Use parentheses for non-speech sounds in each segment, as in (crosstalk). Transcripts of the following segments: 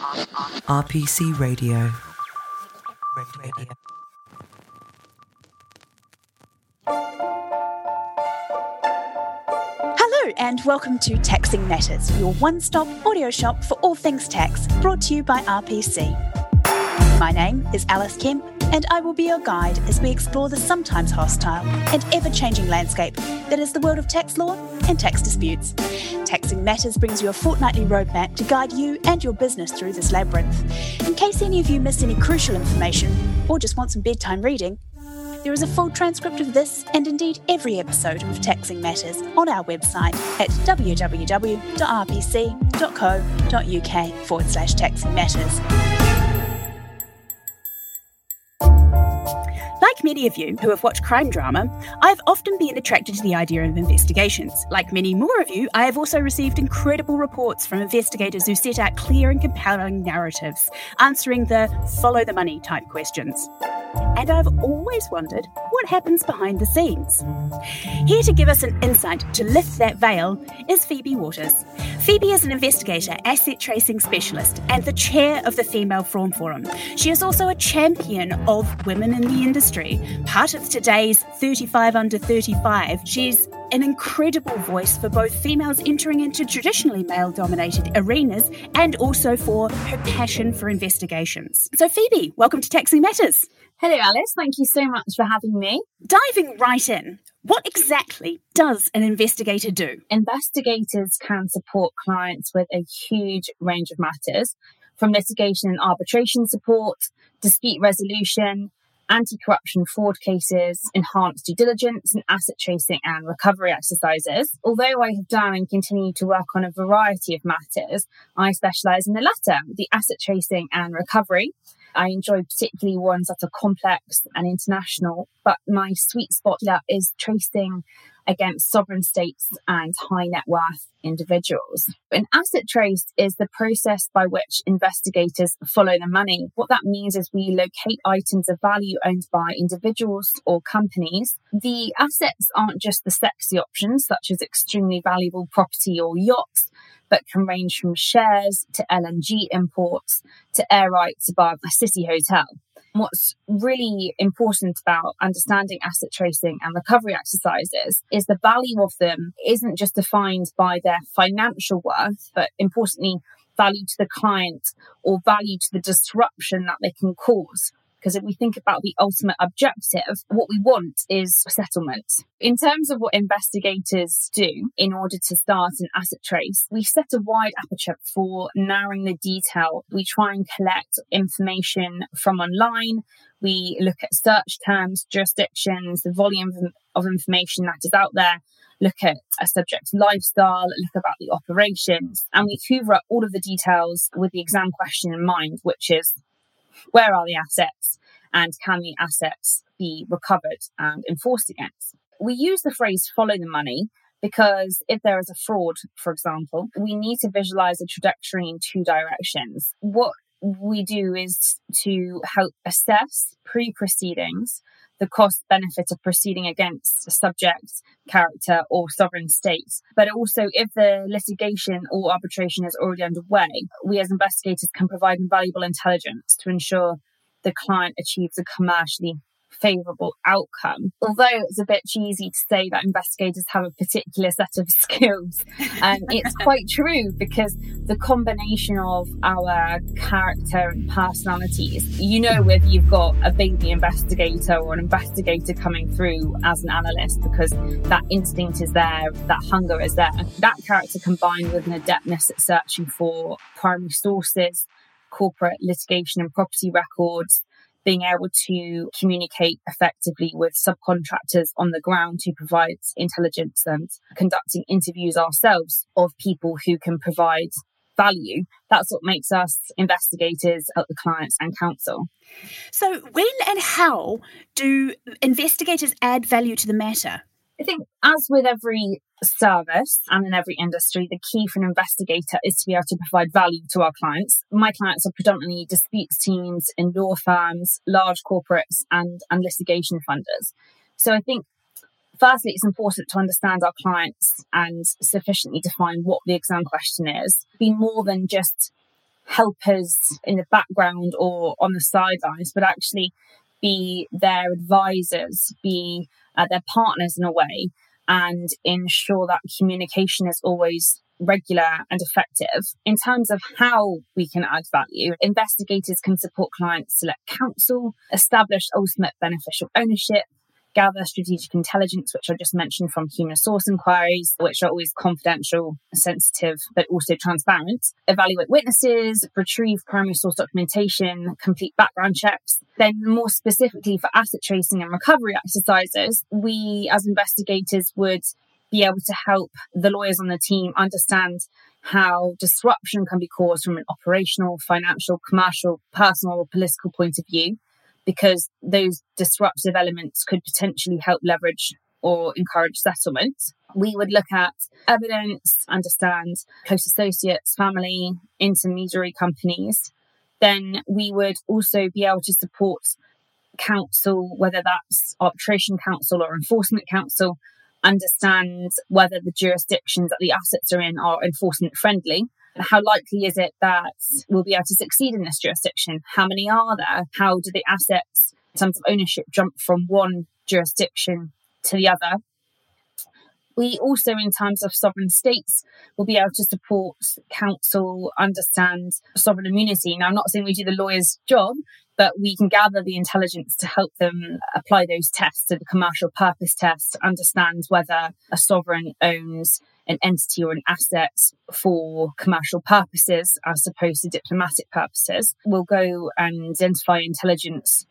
RPC Radio. Hello, and welcome to Taxing Matters, your one stop audio shop for all things tax, brought to you by RPC. My name is Alice Kemp, and I will be your guide as we explore the sometimes hostile and ever changing landscape that is the world of tax law and tax disputes. Taxing Matters brings you a fortnightly roadmap to guide you and your business through this labyrinth. In case any of you miss any crucial information or just want some bedtime reading, there is a full transcript of this and indeed every episode of Taxing Matters on our website at www.rpc.co.uk forward slash taxing matters. Many of you who have watched crime drama, I've often been attracted to the idea of investigations. Like many more of you, I have also received incredible reports from investigators who set out clear and compelling narratives, answering the follow the money type questions. And I've always wondered what happens behind the scenes. Here to give us an insight to lift that veil is Phoebe Waters. Phoebe is an investigator, asset tracing specialist, and the chair of the Female Fraud Forum. She is also a champion of women in the industry. Part of today's 35 under 35, she's an incredible voice for both females entering into traditionally male dominated arenas and also for her passion for investigations. So, Phoebe, welcome to Taxing Matters. Hello, Alice. Thank you so much for having me. Diving right in, what exactly does an investigator do? Investigators can support clients with a huge range of matters, from litigation and arbitration support, dispute resolution, anti corruption fraud cases, enhanced due diligence, and asset tracing and recovery exercises. Although I have done and continue to work on a variety of matters, I specialise in the latter, the asset tracing and recovery. I enjoy particularly ones that are complex and international, but my sweet spot is tracing against sovereign states and high net worth individuals. An asset trace is the process by which investigators follow the money. What that means is we locate items of value owned by individuals or companies. The assets aren't just the sexy options, such as extremely valuable property or yachts but can range from shares to LNG imports to air rights above a city hotel. What's really important about understanding asset tracing and recovery exercises is the value of them isn't just defined by their financial worth, but importantly, value to the client or value to the disruption that they can cause. Because if we think about the ultimate objective, what we want is settlement. In terms of what investigators do in order to start an asset trace, we set a wide aperture for narrowing the detail. We try and collect information from online. We look at search terms, jurisdictions, the volume of information that is out there look at a subject's lifestyle, look about the operations, and we hoover up all of the details with the exam question in mind, which is where are the assets and can the assets be recovered and enforced against? We use the phrase follow the money because if there is a fraud, for example, we need to visualize a trajectory in two directions. What we do is to help assess pre proceedings the cost benefit of proceeding against a subject, character, or sovereign state. But also, if the litigation or arbitration is already underway, we as investigators can provide invaluable intelligence to ensure the client achieves a commercially favourable outcome. Although it's a bit cheesy to say that investigators have a particular set of (laughs) skills, um, it's (laughs) quite true because the combination of our character and personalities, you know, whether you've got a baby investigator or an investigator coming through as an analyst because that instinct is there, that hunger is there. That character combined with an adeptness at searching for primary sources, corporate litigation and property records, being able to communicate effectively with subcontractors on the ground who provide intelligence and conducting interviews ourselves of people who can provide value. That's what makes us investigators at the clients and counsel. So, when and how do investigators add value to the matter? I think, as with every service and in every industry, the key for an investigator is to be able to provide value to our clients. My clients are predominantly disputes teams in law firms, large corporates, and, and litigation funders. So I think firstly, it's important to understand our clients and sufficiently define what the exam question is. Be more than just helpers in the background or on the sidelines, but actually be their advisors, be uh, their partners in a way, and ensure that communication is always regular and effective. In terms of how we can add value, investigators can support clients select counsel, establish ultimate beneficial ownership, gather strategic intelligence, which I just mentioned from human source inquiries, which are always confidential, sensitive, but also transparent, evaluate witnesses, retrieve primary source documentation, complete background checks. Then, more specifically for asset tracing and recovery exercises, we as investigators would be able to help the lawyers on the team understand how disruption can be caused from an operational, financial, commercial, personal, or political point of view because those disruptive elements could potentially help leverage or encourage settlement. We would look at evidence, understand close associates, family, intermediary companies. Then we would also be able to support counsel, whether that's arbitration counsel or enforcement counsel, understand whether the jurisdictions that the assets are in are enforcement friendly how likely is it that we'll be able to succeed in this jurisdiction? How many are there? How do the assets, in terms of ownership, jump from one jurisdiction to the other? We also, in terms of sovereign states, will be able to support counsel, understand sovereign immunity. Now, I'm not saying we do the lawyer's job, but we can mm. gather the intelligence to help them apply those tests. to the commercial purpose test, understand whether a sovereign owns an entity or an asset for commercial purposes as opposed to diplomatic purposes. We'll go and identify intelligence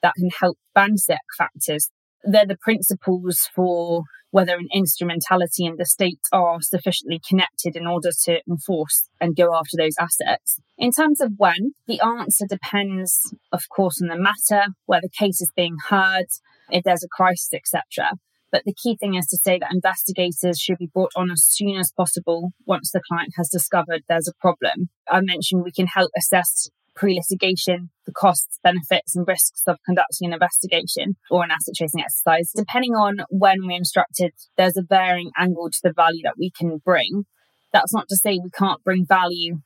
that can help Bancec factors. They're the principles for whether an instrumentality and the state are sufficiently connected in order to enforce and go after those assets. In terms of when, the answer depends, of course, on the matter, where the case is being heard, if there's a crisis, etc. But the key thing is to say that investigators should be brought on as soon as possible once the client has discovered there's a problem. I mentioned we can help assess pre litigation, the costs, benefits, and risks of conducting an investigation or an asset tracing exercise. Depending on when we're instructed, there's a varying angle to the value that we can bring. That's not to say we can't bring value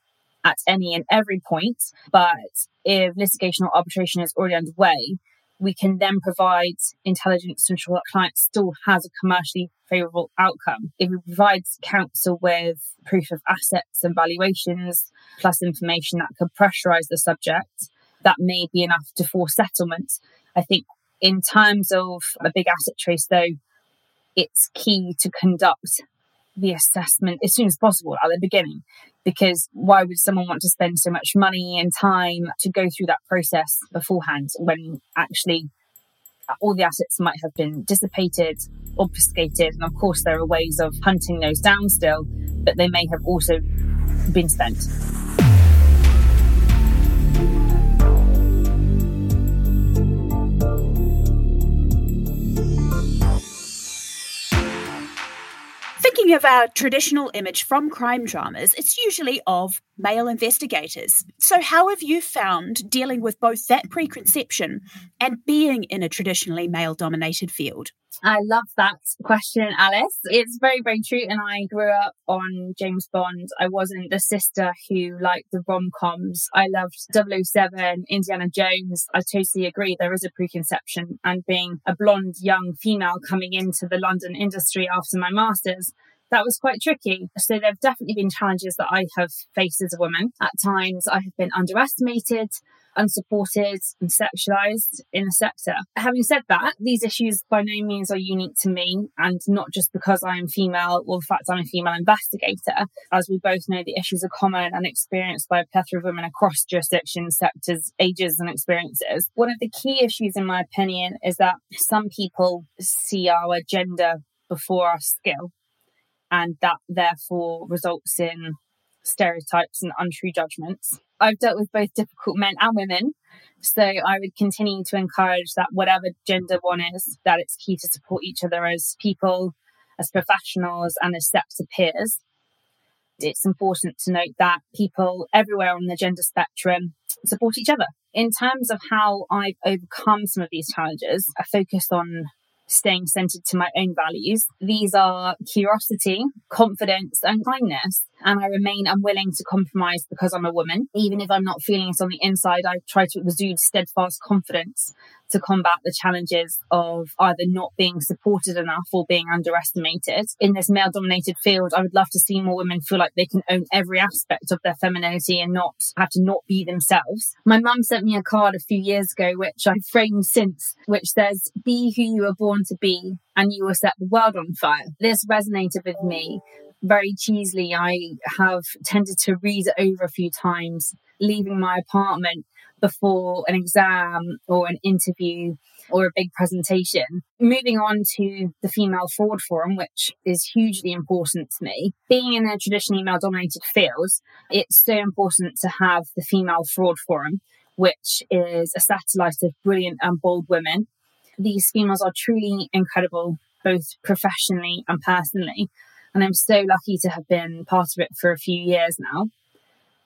at any and every point, but if litigation or arbitration is already underway, we can then provide intelligence to ensure that client still has a commercially favourable outcome. If we provide counsel with proof of assets and valuations, plus information that could pressurise the subject, that may be enough to force settlement. I think in terms of a big asset trace, though, it's key to conduct the assessment as soon as possible at the beginning because why would someone want to spend so much money and time to go through that process beforehand when actually all the assets might have been dissipated, obfuscated, and of course there are ways of hunting those down still, but they may have also been spent. Thinking of our traditional image from crime dramas, it's usually of male investigators. So, how have you found dealing with both that preconception and being in a traditionally male dominated field? I love that question, Alice. It's very, very true. And I grew up on James Bond. I wasn't the sister who liked the rom coms. I loved 007, Indiana Jones. I totally agree. There is a preconception. And being a blonde young female coming into the London industry after my master's, that was quite tricky. So there have definitely been challenges that I have faced as a woman. At times I have been underestimated, unsupported and sexualized in the sector. Having said that, these issues by no means are unique to me and not just because I am female or the fact I'm a female investigator. As we both know, the issues are common and experienced by a plethora of women across jurisdictions, sectors, ages and experiences. One of the key issues in my opinion is that some people see our gender before our skill and that therefore results in stereotypes and untrue judgments. I've dealt with both difficult men and women, so I would continue to encourage that whatever gender one is, that it's key to support each other as people, as professionals, and as sector peers. It's important to note that people everywhere on the gender spectrum support each other. In terms of how I've overcome some of these challenges, I focused on staying centered to my own values. These are curiosity, confidence, and kindness. And I remain unwilling to compromise because I'm a woman. Even if I'm not feeling it on the inside, I try to exude steadfast confidence to combat the challenges of either not being supported enough or being underestimated. In this male dominated field, I would love to see more women feel like they can own every aspect of their femininity and not have to not be themselves. My mum sent me a card a few years ago, which I've framed since, which says, Be who you were born to be and you will set the world on fire. This resonated with me very cheesily. I have tended to read it over a few times, leaving my apartment before an exam or an interview or a big presentation. Moving on to the Female Fraud Forum, which is hugely important to me. Being in a traditionally male dominated field, it's so important to have the Female Fraud Forum, which is a satellite of brilliant and bold women. These females are truly incredible, both professionally and personally. And I'm so lucky to have been part of it for a few years now.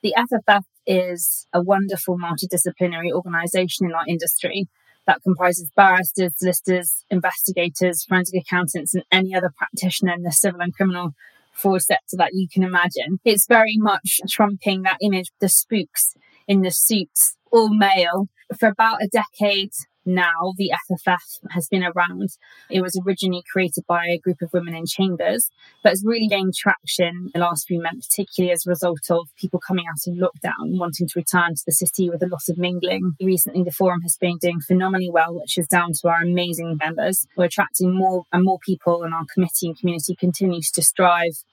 The FFF is a wonderful multidisciplinary organisation in our industry that comprises barristers, solicitors, investigators, forensic accountants, and any other practitioner in the civil and criminal fraud sector that you can imagine. It's very much trumping that image, the spooks in the suits, all male. For about a decade, now the FFF has been around. It was originally created by a group of women in chambers, but it's really gained traction the last few months, particularly as a result of people coming out of lockdown, wanting to return to the city with a lot of mingling. Recently, the forum has been doing phenomenally well, which is down to our amazing members. We're attracting more and more people, and our committee and community continues to strive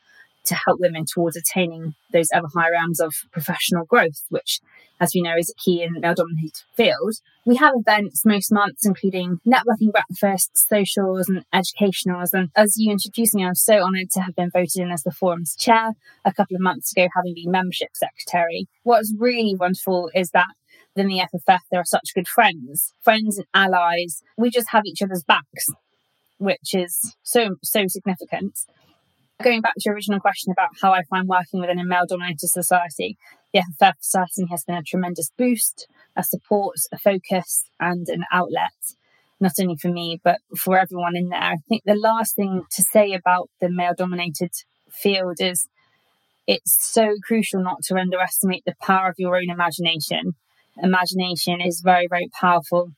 to help women towards attaining those ever higher realms of professional growth, which, as we know, is key in male dominated field. We have events most months, including networking breakfasts, socials, and educationals. And as you introduced me, I'm so honoured to have been voted in as the forum's chair a couple of months ago, having been membership secretary. What's really wonderful is that within the FFF, there are such good friends, friends and allies. We just have each other's backs, which is so, so significant. Going back to your original question about how I find working within a male dominated society, the FFF certainly has been a tremendous boost, a support, a focus, and an outlet, not only for me, but for everyone in there. I think the last thing to say about the male dominated field is it's so crucial not to underestimate the power of your own imagination. Imagination is very, very powerful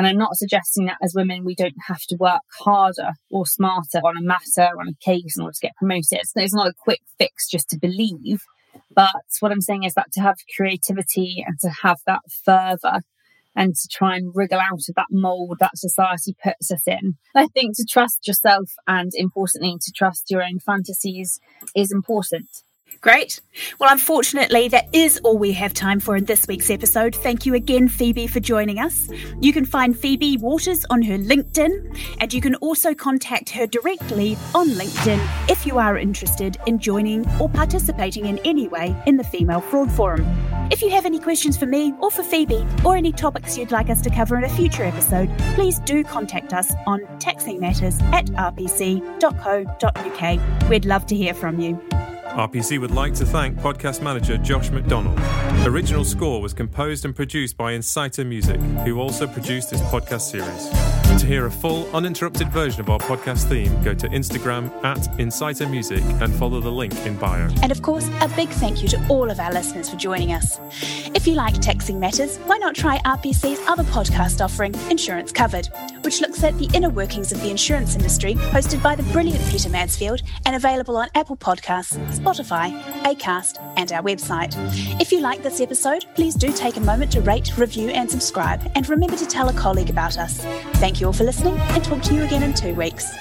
and I'm not suggesting that as women, we don't have to work harder or smarter on a matter, or on a case in order to get promoted. So it's not a quick fix just to believe. But what I'm saying is that to have creativity and to have that fervour and to try and wriggle out of that mold that society puts us in. I think to trust yourself and importantly to trust your own fantasies is important. Great. Well, unfortunately, that is all we have time for in this week's episode. Thank you again, Phoebe, for joining us. You can find Phoebe Waters on her LinkedIn, and you can also contact her directly on LinkedIn if you are interested in joining or participating in any way in the Female Fraud Forum. If you have any questions for me or for Phoebe, or any topics you'd like us to cover in a future episode, please do contact us on taxingmatters at rpc.co.uk. We'd love to hear from you. RPC would like to thank podcast manager Josh McDonald. Original score was composed and produced by Inciter Music, who also produced this podcast series. To hear a full, uninterrupted version of our podcast theme, go to Instagram at Inciter Music and follow the link in bio. And of course, a big thank you to all of our listeners for joining us. If you like Taxing Matters, why not try RPC's other podcast offering, Insurance Covered, which looks at the inner workings of the insurance industry, hosted by the brilliant Peter Mansfield and available on Apple Podcasts, Spotify, Acast, and our website. If you like this episode, please do take a moment to rate, review, and subscribe, and remember to tell a colleague about us. Thank you all for listening, and talk to you again in two weeks.